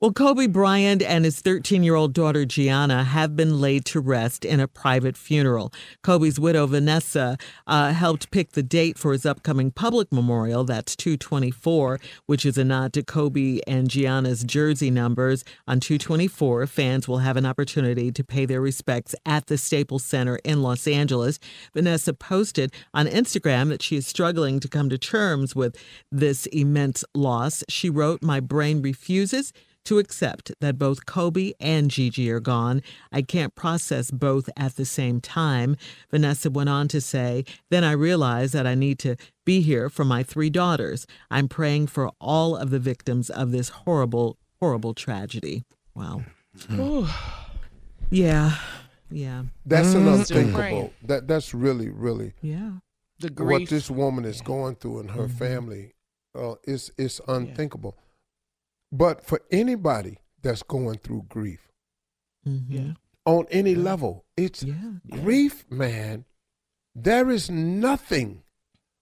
Well, Kobe Bryant and his 13 year old daughter Gianna have been laid to rest in a private funeral. Kobe's widow Vanessa uh, helped pick the date for his upcoming public memorial. That's 224, which is a nod to Kobe and Gianna's jersey numbers. On 224, fans will have an opportunity to pay their respects at the Staples Center in Los Angeles. Vanessa posted on Instagram that she is struggling to come to terms with this immense loss. She wrote, My brain refuses to accept that both Kobe and Gigi are gone. I can't process both at the same time. Vanessa went on to say, Then I realized that I need to be here for my three daughters. I'm praying for all of the victims of this horrible, horrible tragedy. Wow. yeah. Yeah. That's an Mm-hmm. unthinkable. That that's really, really Yeah. The what this woman is going through and her Mhm. family. Uh, it's it's unthinkable. But for anybody that's going through grief Mhm. Yeah. on any level, it's Yeah. grief, man. There is nothing,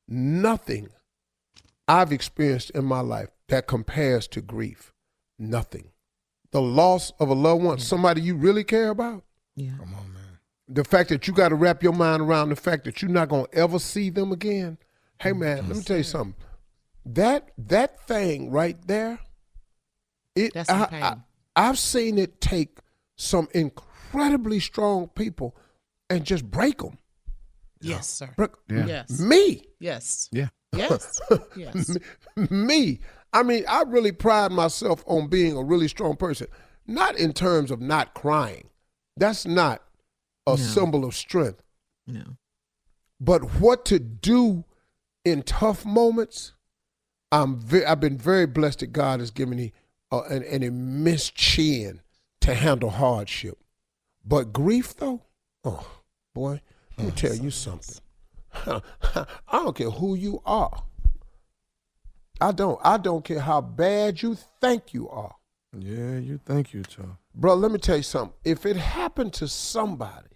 nothing I've experienced in my life that compares to grief. Nothing. The loss of a loved one, somebody you really care about. Yeah. Come on, man. the fact that you got to wrap your mind around the fact that you're not going to ever see them again. Hey man, let me tell you something. That that thing right there, it That's some I, pain. I, I've seen it take some incredibly strong people and just break them. yes, sir. Break, Yeah. Yes. Me, Yes. Yeah. Yes. Yes. me. I mean, I really pride myself on being a really strong person. Not in terms of not crying. That's not a No. symbol of strength. No. But what to do in tough moments, I'm ve- I've been very blessed that God has given me uh, an, an immense chin to handle hardship. But grief, though, oh boy, let me tell you something. I don't care who you are. I don't. I don't care how bad you think you are. Yeah, you think you tough. Bro, let me tell you something. If it happened to somebody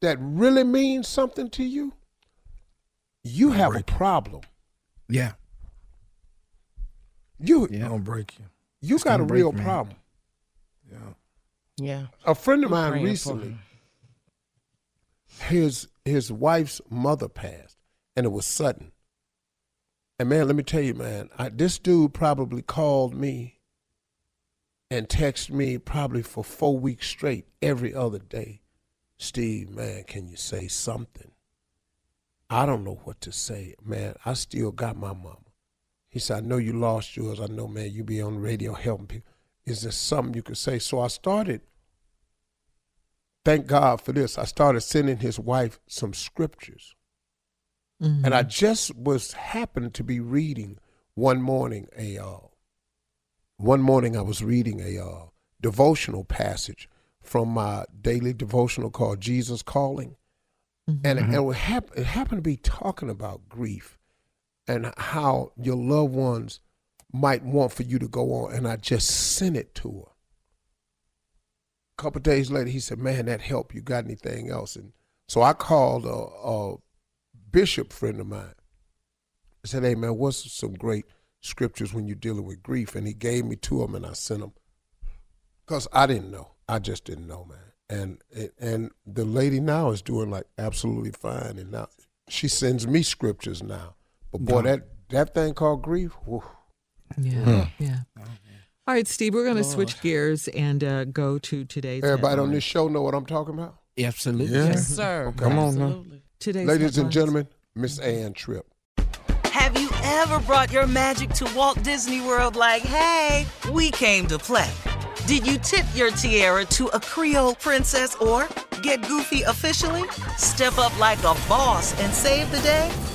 that really means something to you, you have a problem. Yeah. You Yeah. Don't break you. You It's got a real me. problem. Yeah. Yeah. A friend of I'm mine recently, his his wife's mother passed, and it was sudden. And man, let me tell you, man, I, this dude probably called me and texted me probably for four weeks straight every other day. Steve, man, can you say something? I don't know what to say, man. I still got my mama. He said, I know you lost yours. I know, man, you be on the radio helping people. Is there something you could say? So I started thank God for this. I started sending his wife some scriptures. And I just was happened to be reading one morning a uh, one morning I was reading a uh, devotional passage from my daily devotional called Jesus Calling. And, and it, hap- it happened to be talking about grief and how your loved ones might want for you to go on. And I just sent it to her A couple days later, he said, "Man, that helped. You got anything else?" And so I called a, a bishop friend of mine. I said, "Hey, man, what's some great scriptures when you're dealing with grief?" And he gave me two of them, and I sent them because I didn't know. I just didn't know, man. And and the lady now is doing like absolutely fine, and now she sends me scriptures now. But boy, that that thing called grief, whew, Yeah, yeah. All right, Steve, we're going to switch gears and uh, go to today's everybody on this show know what I'm talking about. Absolutely. Yeah. Yes, sir. Come on now. Absolutely. Today's Ladies and gentlemen, Miss Ann Tripp. Have you ever brought your magic to Walt Disney World like, hey, we came to play? Did you tip your tiara to a Creole princess or get goofy officially? Step up like a boss and save the day?